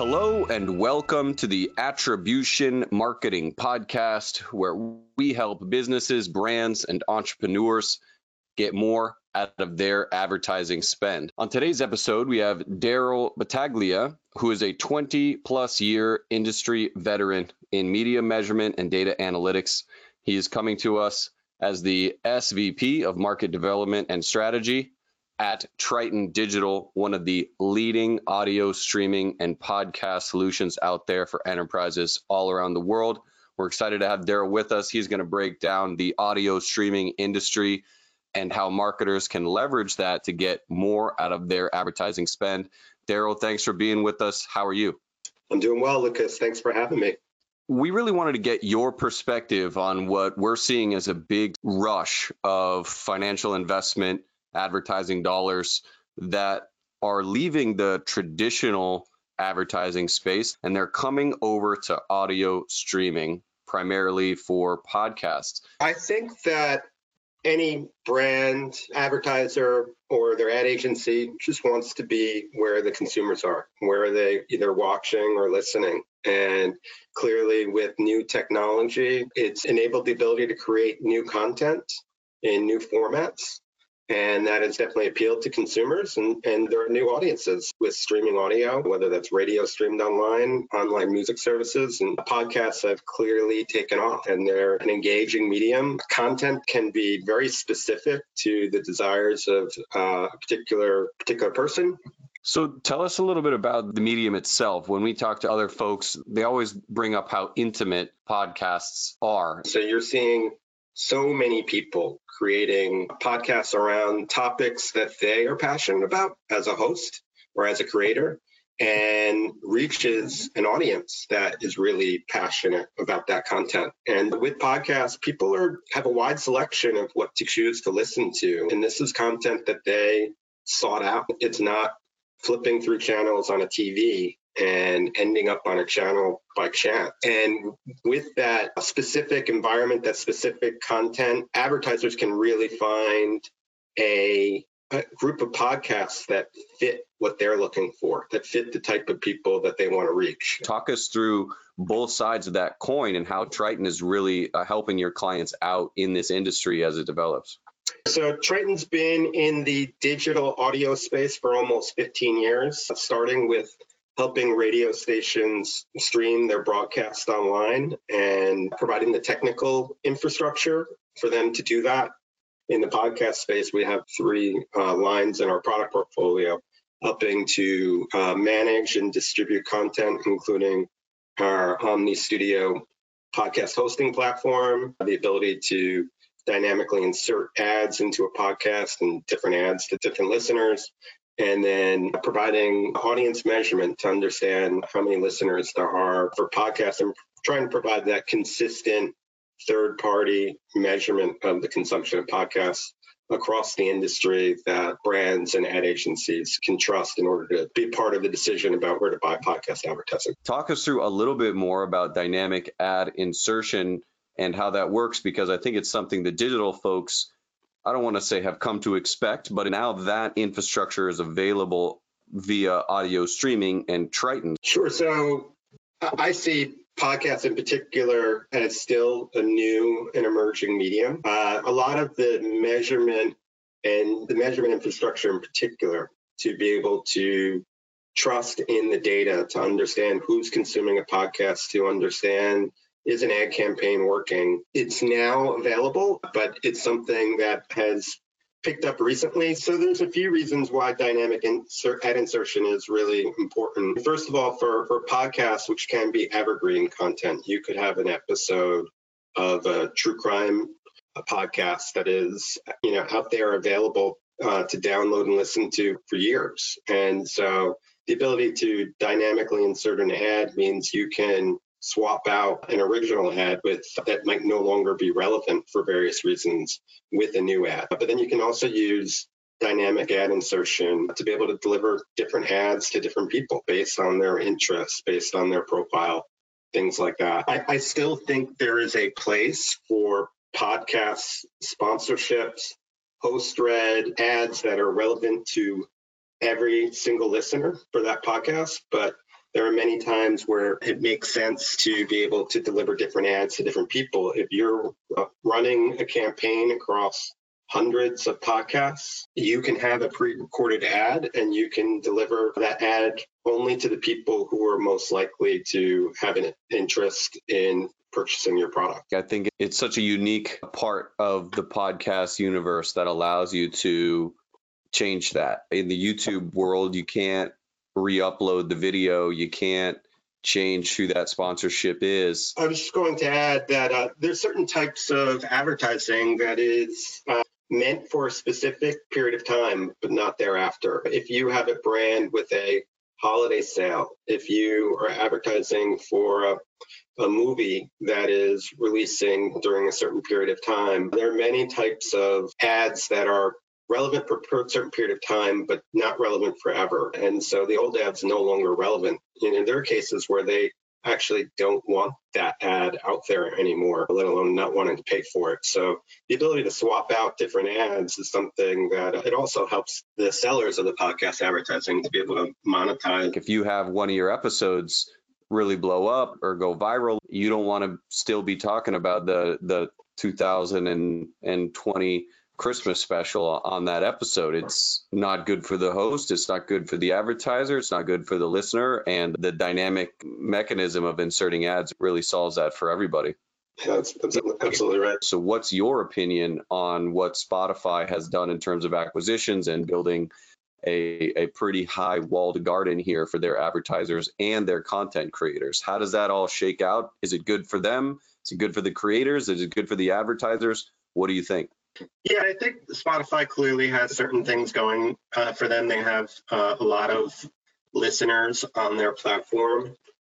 Hello and welcome to the Attribution Marketing Podcast, where we help businesses, brands, and entrepreneurs get more out of their advertising spend. On today's episode, we have Daryl Battaglia, who is a 20 plus year industry veteran in media measurement and data analytics. He is coming to us as the SVP of Market Development and Strategy at Triton Digital, one of the leading audio streaming and podcast solutions out there for enterprises all around the world. We're excited to have Daryl with us. He's going to break down the audio streaming industry and how marketers can leverage that to get more out of their advertising spend. Daryl, thanks for being with us. How are you? I'm doing well, Lucas. Thanks for having me. We really wanted to get your perspective on what we're seeing as a big rush of financial investment advertising dollars that are leaving the traditional advertising space and they're coming over to audio streaming primarily for podcasts. I think that any brand, advertiser, or their ad agency just wants to be where the consumers are, where they either watching or listening. And clearly, with new technology, it's enabled the ability to create new content in new formats and that has definitely appealed to consumers and, and there are new audiences with streaming audio whether that's radio streamed online online music services and podcasts have clearly taken off and they're an engaging medium content can be very specific to the desires of uh, a particular particular person so tell us a little bit about the medium itself. When we talk to other folks, they always bring up how intimate podcasts are. So you're seeing so many people creating podcasts around topics that they are passionate about as a host or as a creator and reaches an audience that is really passionate about that content. And with podcasts, people are have a wide selection of what to choose to listen to. And this is content that they sought out. It's not flipping through channels on a TV and ending up on a channel by chance. And with that specific environment, that specific content, advertisers can really find a, a, group of podcasts that fit what they're looking for, that fit the type of people that they want to reach. Talk us through both sides of that coin and how Triton is really uh, helping your clients out in this industry as it develops. So Triton's been in the digital audio space for almost 15 years, starting with helping radio stations stream their broadcast online and providing the technical infrastructure for them to do that. In the podcast space, we have three uh, lines in our product portfolio helping to uh, manage and distribute content, including our Omny Studio podcast hosting platform, the ability to dynamically insert ads into a podcast and different ads to different listeners, and then providing audience measurement to understand how many listeners there are for podcasts and trying to provide that consistent third party measurement of the consumption of podcasts across the industry that brands and ad agencies can trust in order to be part of the decision about where to buy podcast advertising. Talk us through a little bit more about dynamic ad insertion and how that works because I think it's something the digital folks I don't want to say have come to expect, but now that infrastructure is available via audio streaming and Triton. Sure. So I see podcasts in particular as still a new and emerging medium. Uh, a lot of the measurement and the measurement infrastructure in particular to be able to trust in the data to understand who's consuming a podcast, to understand is an ad campaign working? It's now available, but it's something that has picked up recently. So there's a few reasons why dynamic insert, ad insertion is really important. First of all, for, for podcasts, which can be evergreen content, you could have an episode of a true crime a podcast that is, you know, out there available uh, to download and listen to for years. And so the ability to dynamically insert an ad means you can swap out an original ad with that might no longer be relevant for various reasons with a new ad. But then you can also use dynamic ad insertion to be able to deliver different ads to different people based on their interests, based on their profile, things like that. I, I still think there is a place for podcasts, sponsorships, post read ads that are relevant to every single listener for that podcast. But there are many times where it makes sense to be able to deliver different ads to different people. If you're uh, running a campaign across hundreds of podcasts, you can have a pre recorded ad and you can deliver that ad only to the people who are most likely to have an interest in purchasing your product. I think it's such a unique part of the podcast universe that allows you to change that. In the YouTube world, you can't re upload the video, you can't change who that sponsorship is. I was just going to add that uh, there's certain types of advertising that is uh, meant for a specific period of time, but not thereafter. If you have a brand with a holiday sale, if you are advertising for a, a movie that is releasing during a certain period of time, there are many types of ads that are relevant for a certain period of time, but not relevant forever. And so the old ads no longer relevant. And there are cases where they actually don't want that ad out there anymore, let alone not wanting to pay for it. So the ability to swap out different ads is something that it also helps the sellers of the podcast advertising to be able to monetize. If you have one of your episodes really blow up or go viral, you don't want to still be talking about the the 2020 Christmas special on that episode. It's not good for the host. It's not good for the advertiser. It's not good for the listener. And the dynamic mechanism of inserting ads really solves that for everybody. Yeah, that's, that's absolutely right. So, what's your opinion on what Spotify has done in terms of acquisitions and building a, a pretty high walled garden here for their advertisers and their content creators? How does that all shake out? Is it good for them? Is it good for the creators? Is it good for the advertisers? What do you think? Yeah, I think Spotify clearly has certain things going uh, for them. They have uh, a lot of listeners on their platform,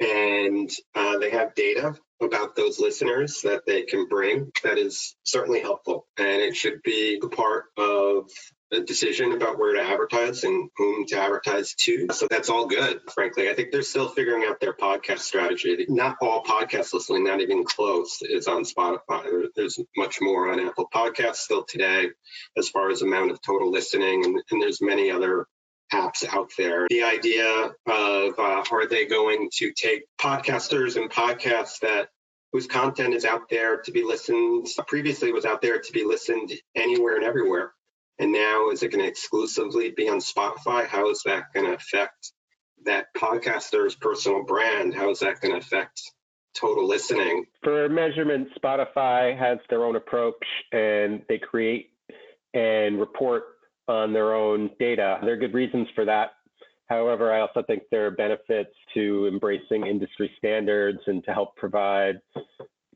and uh, they have data about those listeners that they can bring. That is certainly helpful, and it should be a part of a decision about where to advertise and whom to advertise to. So that's all good, frankly. I think they're still figuring out their podcast strategy. Not all podcast listening, not even close, is on Spotify. There's much more on Apple Podcasts still today as far as amount of total listening, and, and there's many other apps out there. The idea of uh, are they going to take podcasters and podcasts that whose content is out there to be listened previously was out there to be listened anywhere and everywhere and now is it going to exclusively be on Spotify? How is that going to affect that podcaster's personal brand? How is that going to affect total listening? For measurement, Spotify has their own approach and they create and report on their own data. There are good reasons for that. However, I also think there are benefits to embracing industry standards and to help provide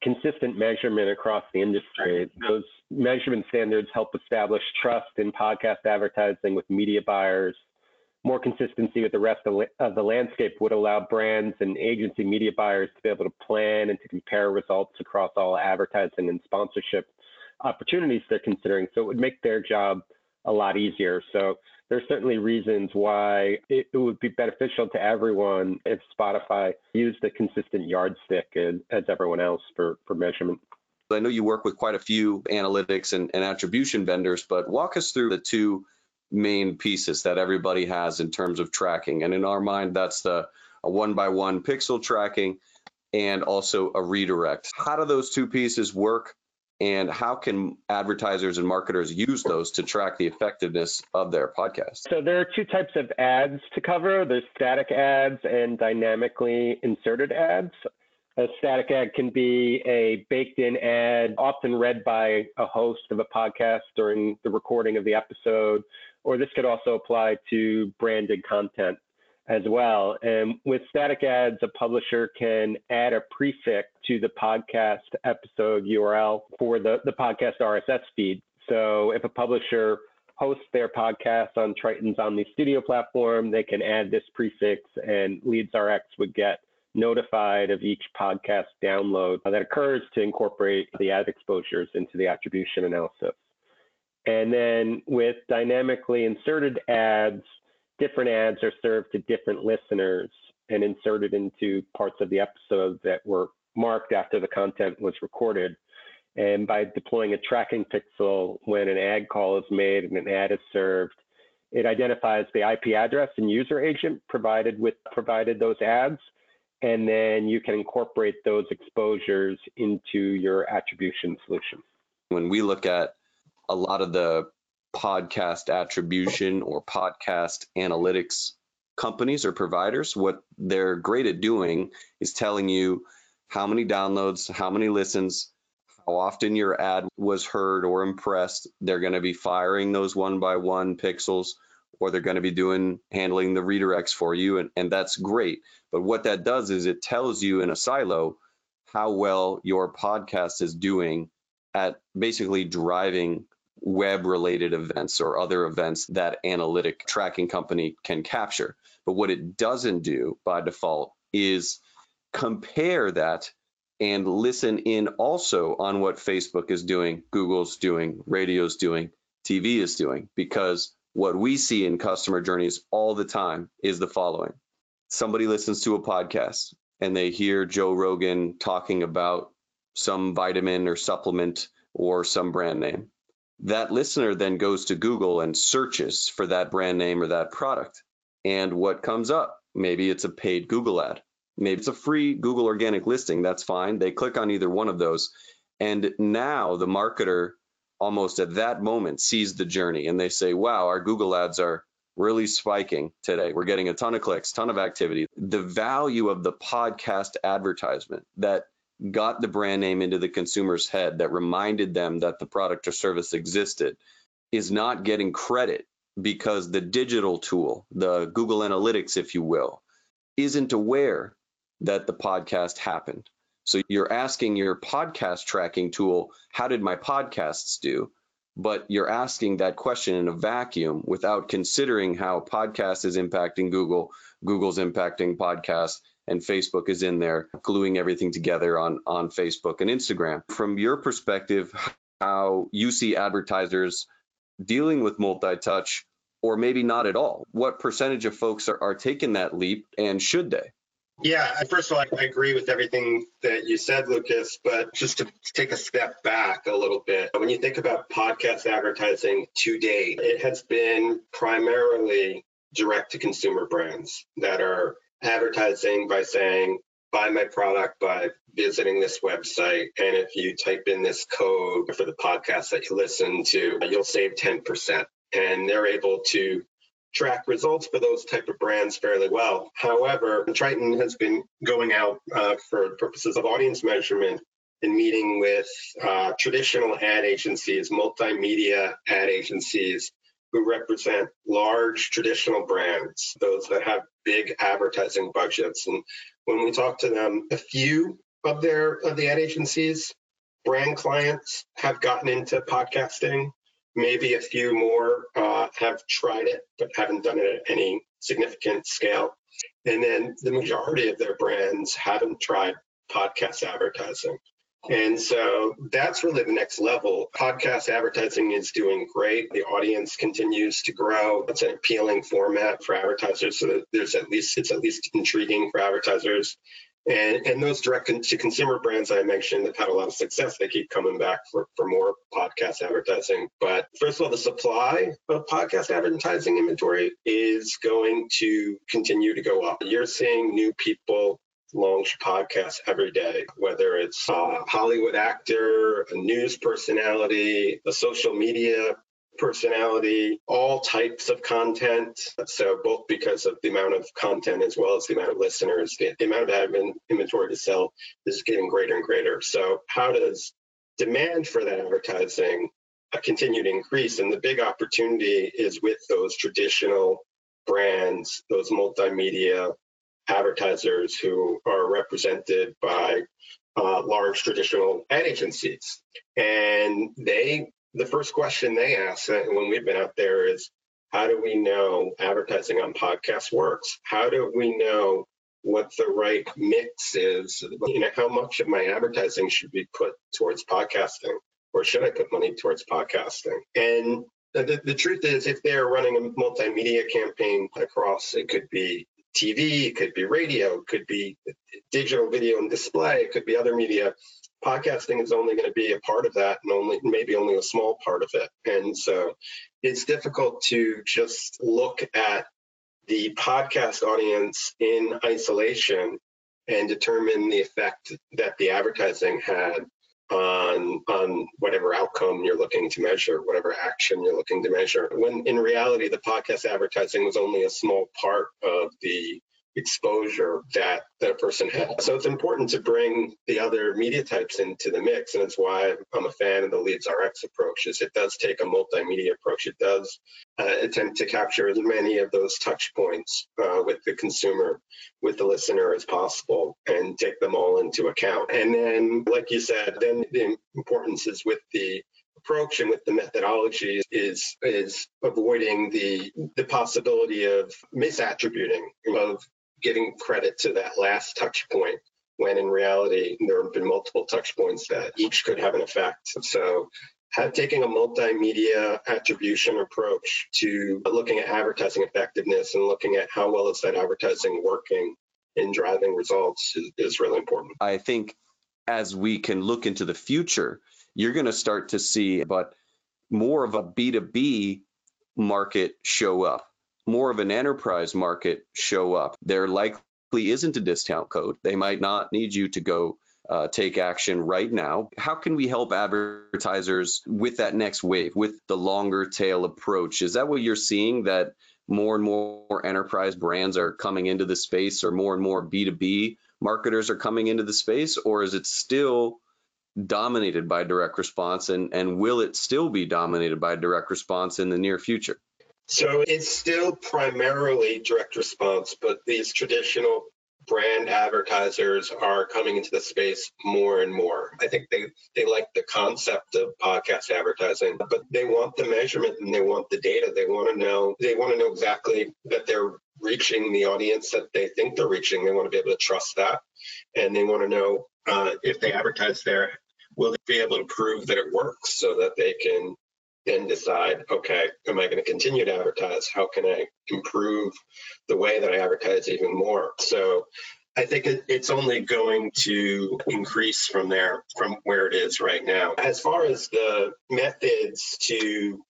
consistent measurement across the industry. Those measurement standards help establish trust in podcast advertising with media buyers. More consistency with the rest of the landscape would allow brands and agency media buyers to be able to plan and to compare results across all advertising and sponsorship opportunities they're considering. So it would make their job a lot easier. So there's certainly reasons why it, it, would be beneficial to everyone if Spotify used a consistent yardstick as, everyone else for, for measurement. I know you work with quite a few analytics and, and attribution vendors, but walk us through the two main pieces that everybody has in terms of tracking. And in our mind, that's the one by one pixel tracking and also a redirect. How do those two pieces work? And how can advertisers and marketers use those to track the effectiveness of their podcast? So there are two types of ads to cover. There's static ads and dynamically inserted ads. A static ad can be a baked in ad, often read by a host of a podcast during the recording of the episode, or this could also apply to branded content as well. And with static ads, a publisher can add a prefix to the podcast episode URL for the, the podcast RSS feed. So if a publisher hosts their podcast on Triton's Omny Studio platform, they can add this prefix and LeadsRx would get notified of each podcast download that occurs to incorporate the ad exposures into the attribution analysis. And then with dynamically inserted ads, different ads are served to different listeners and inserted into parts of the episode that were marked after the content was recorded. And by deploying a tracking pixel when an ad call is made and an ad is served, It identifies the IP address and user agent provided with provided those ads, and then you can incorporate those exposures into your attribution solution. When we look at a lot of the podcast attribution or podcast analytics companies or providers, what they're great at doing is telling you how many downloads, how many listens, how often your ad was heard or impressed. They're going to be firing those one by one pixels or they're going to be doing handling the redirects for you and, and that's great but what that does is it tells you in a silo how well your podcast is doing at basically driving web related events or other events that analytic tracking company can capture but what it doesn't do by default is compare that and listen in also on what Facebook is doing, Google's doing, radio's doing, TV is doing, because what we see in customer journeys all the time is the following somebody listens to a podcast and they hear Joe Rogan talking about some vitamin or supplement or some brand name. That listener then goes to Google and searches for that brand name or that product. And what comes up? Maybe it's a paid Google ad. Maybe it's a free Google organic listing. That's fine. They click on either one of those. And now the marketer almost at that moment sees the journey and they say, wow, our Google ads are really spiking today. We're getting a ton of clicks, ton of activity. The value of the podcast advertisement that got the brand name into the consumer's head, that reminded them that the product or service existed, is not getting credit because the digital tool, the Google Analytics, if you will, isn't aware that the podcast happened. So you're asking your podcast tracking tool, how did my podcasts do? But you're asking that question in a vacuum without considering how podcast is impacting Google, Google's impacting podcast, and Facebook is in there gluing everything together on, on Facebook and Instagram. From your perspective, how you see advertisers dealing with multi-touch or maybe not at all? What percentage of folks are, are taking that leap and should they? Yeah, first of all, I agree with everything that you said, Lucas, but just to take a step back a little bit, when you think about podcast advertising to date, it has been primarily direct to consumer brands that are advertising by saying, buy my product by visiting this website. And if you type in this code for the podcast that you listen to, you'll save 10%. And they're able to track results for those type of brands fairly well. However, Triton has been going out uh, for purposes of audience measurement and meeting with uh, traditional ad agencies, multimedia ad agencies who represent large traditional brands, those that have big advertising budgets. And when we talk to them, a few of their of the ad agencies, brand clients have gotten into podcasting Maybe a few more uh, have tried it, but haven't done it at any significant scale. And then the majority of their brands haven't tried podcast advertising. And so that's really the next level. Podcast advertising is doing great. The audience continues to grow. It's an appealing format for advertisers. So there's at least it's at least intriguing for advertisers. And, and those direct to consumer brands I mentioned have had a lot of success. They keep coming back for, for more podcast advertising. But first of all, the supply of podcast advertising inventory is going to continue to go up. You're seeing new people launch podcasts every day, whether it's a Hollywood actor, a news personality, a social media personality, all types of content. So both because of the amount of content as well as the amount of listeners, the, the amount of admin inventory to sell is getting greater and greater. So how does demand for that advertising continue to increase? And the big opportunity is with those traditional brands, those multimedia advertisers who are represented by uh, large traditional ad agencies. And they the first question they ask uh, when we've been out there is how do we know advertising on podcasts works? How do we know what the right mix is? You know, how much of my advertising should be put towards podcasting or should I put money towards podcasting? And the, the truth is, if they're running a multimedia campaign across, it could be TV, it could be radio, it could be digital video and display, it could be other media podcasting is only going to be a part of that and only maybe only a small part of it. And so it's difficult to just look at the podcast audience in isolation and determine the effect that the advertising had on on whatever outcome you're looking to measure, whatever action you're looking to measure. When in reality, the podcast advertising was only a small part of the exposure that that person has. So it's important to bring the other media types into the mix, and it's why I'm a fan of the LeadsRx approach. Is it does take a multimedia approach. It does uh, attempt to capture as many of those touch points uh, with the consumer, with the listener as possible, and take them all into account. And then, like you said, then the importance is with the approach and with the methodology is is avoiding the the possibility of misattributing of giving credit to that last touch point when in reality there have been multiple touch points that each could have an effect. So taking a multimedia attribution approach to looking at advertising effectiveness and looking at how well is that advertising working in driving results is, is really important. I think as we can look into the future, you're going to start to see but more of a B2B market show up more of an enterprise market show up. There likely isn't a discount code. They might not need you to go uh, take action right now. How can we help advertisers with that next wave, with the longer tail approach? Is that what you're seeing that more and more enterprise brands are coming into the space or more and more B2B marketers are coming into the space? Or is it still dominated by direct response and, and will it still be dominated by direct response in the near future? So it's still primarily direct response, but these traditional brand advertisers are coming into the space more and more. I think they, they like the concept of podcast advertising, but they want the measurement and they want the data. They want to know they want to know exactly that they're reaching the audience that they think they're reaching. They want to be able to trust that, and they want to know uh, if they advertise there, will they be able to prove that it works so that they can then decide, okay, am I going to continue to advertise? How can I improve the way that I advertise even more? So I think it, it's only going to increase from there, from where it is right now. As far as the methods to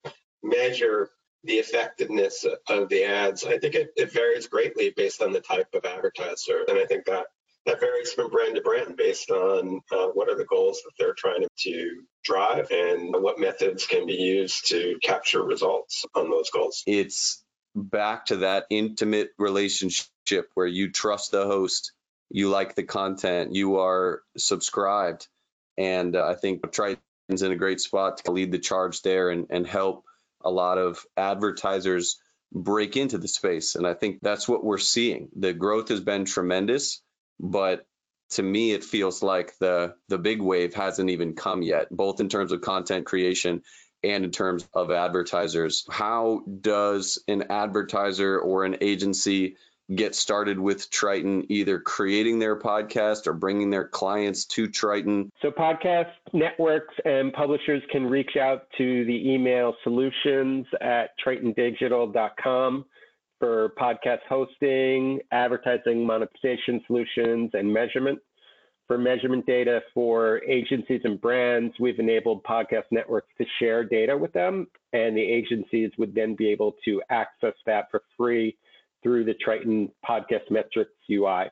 measure the effectiveness of the ads, I think it, it varies greatly based on the type of advertiser. And I think that that varies from brand to brand based on uh, what are the goals that they're trying to drive and what methods can be used to capture results on those goals. It's back to that intimate relationship where you trust the host, you like the content, you are subscribed. And uh, I think Triton's in a great spot to lead the charge there and, and help a lot of advertisers break into the space. And I think that's what we're seeing. The growth has been tremendous but to me it feels like the the big wave hasn't even come yet both in terms of content creation and in terms of advertisers how does an advertiser or an agency get started with Triton, either creating their podcast or bringing their clients to Triton? So, podcast networks and publishers can reach out to the email solutions at tritondigital.com for podcast hosting, advertising monetization solutions, and measurement. For measurement data for agencies and brands, we've enabled podcast networks to share data with them, and the agencies would then be able to access that for free through the Triton Podcast Metrics UI.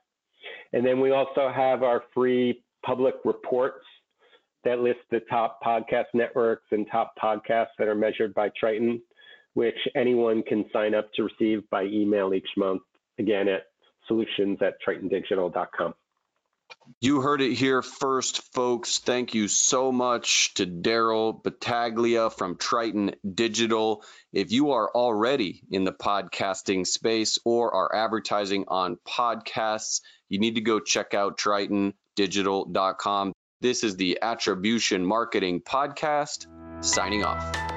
And then we also have our free public reports that list the top podcast networks and top podcasts that are measured by Triton which anyone can sign up to receive by email each month, again at solutions at tritondigital.com. You heard it here first, folks. Thank you so much to Daryl Battaglia from Triton Digital. If you are already in the podcasting space or are advertising on podcasts, you need to go check out tritondigital.com. This is the Attribution Marketing Podcast, signing off.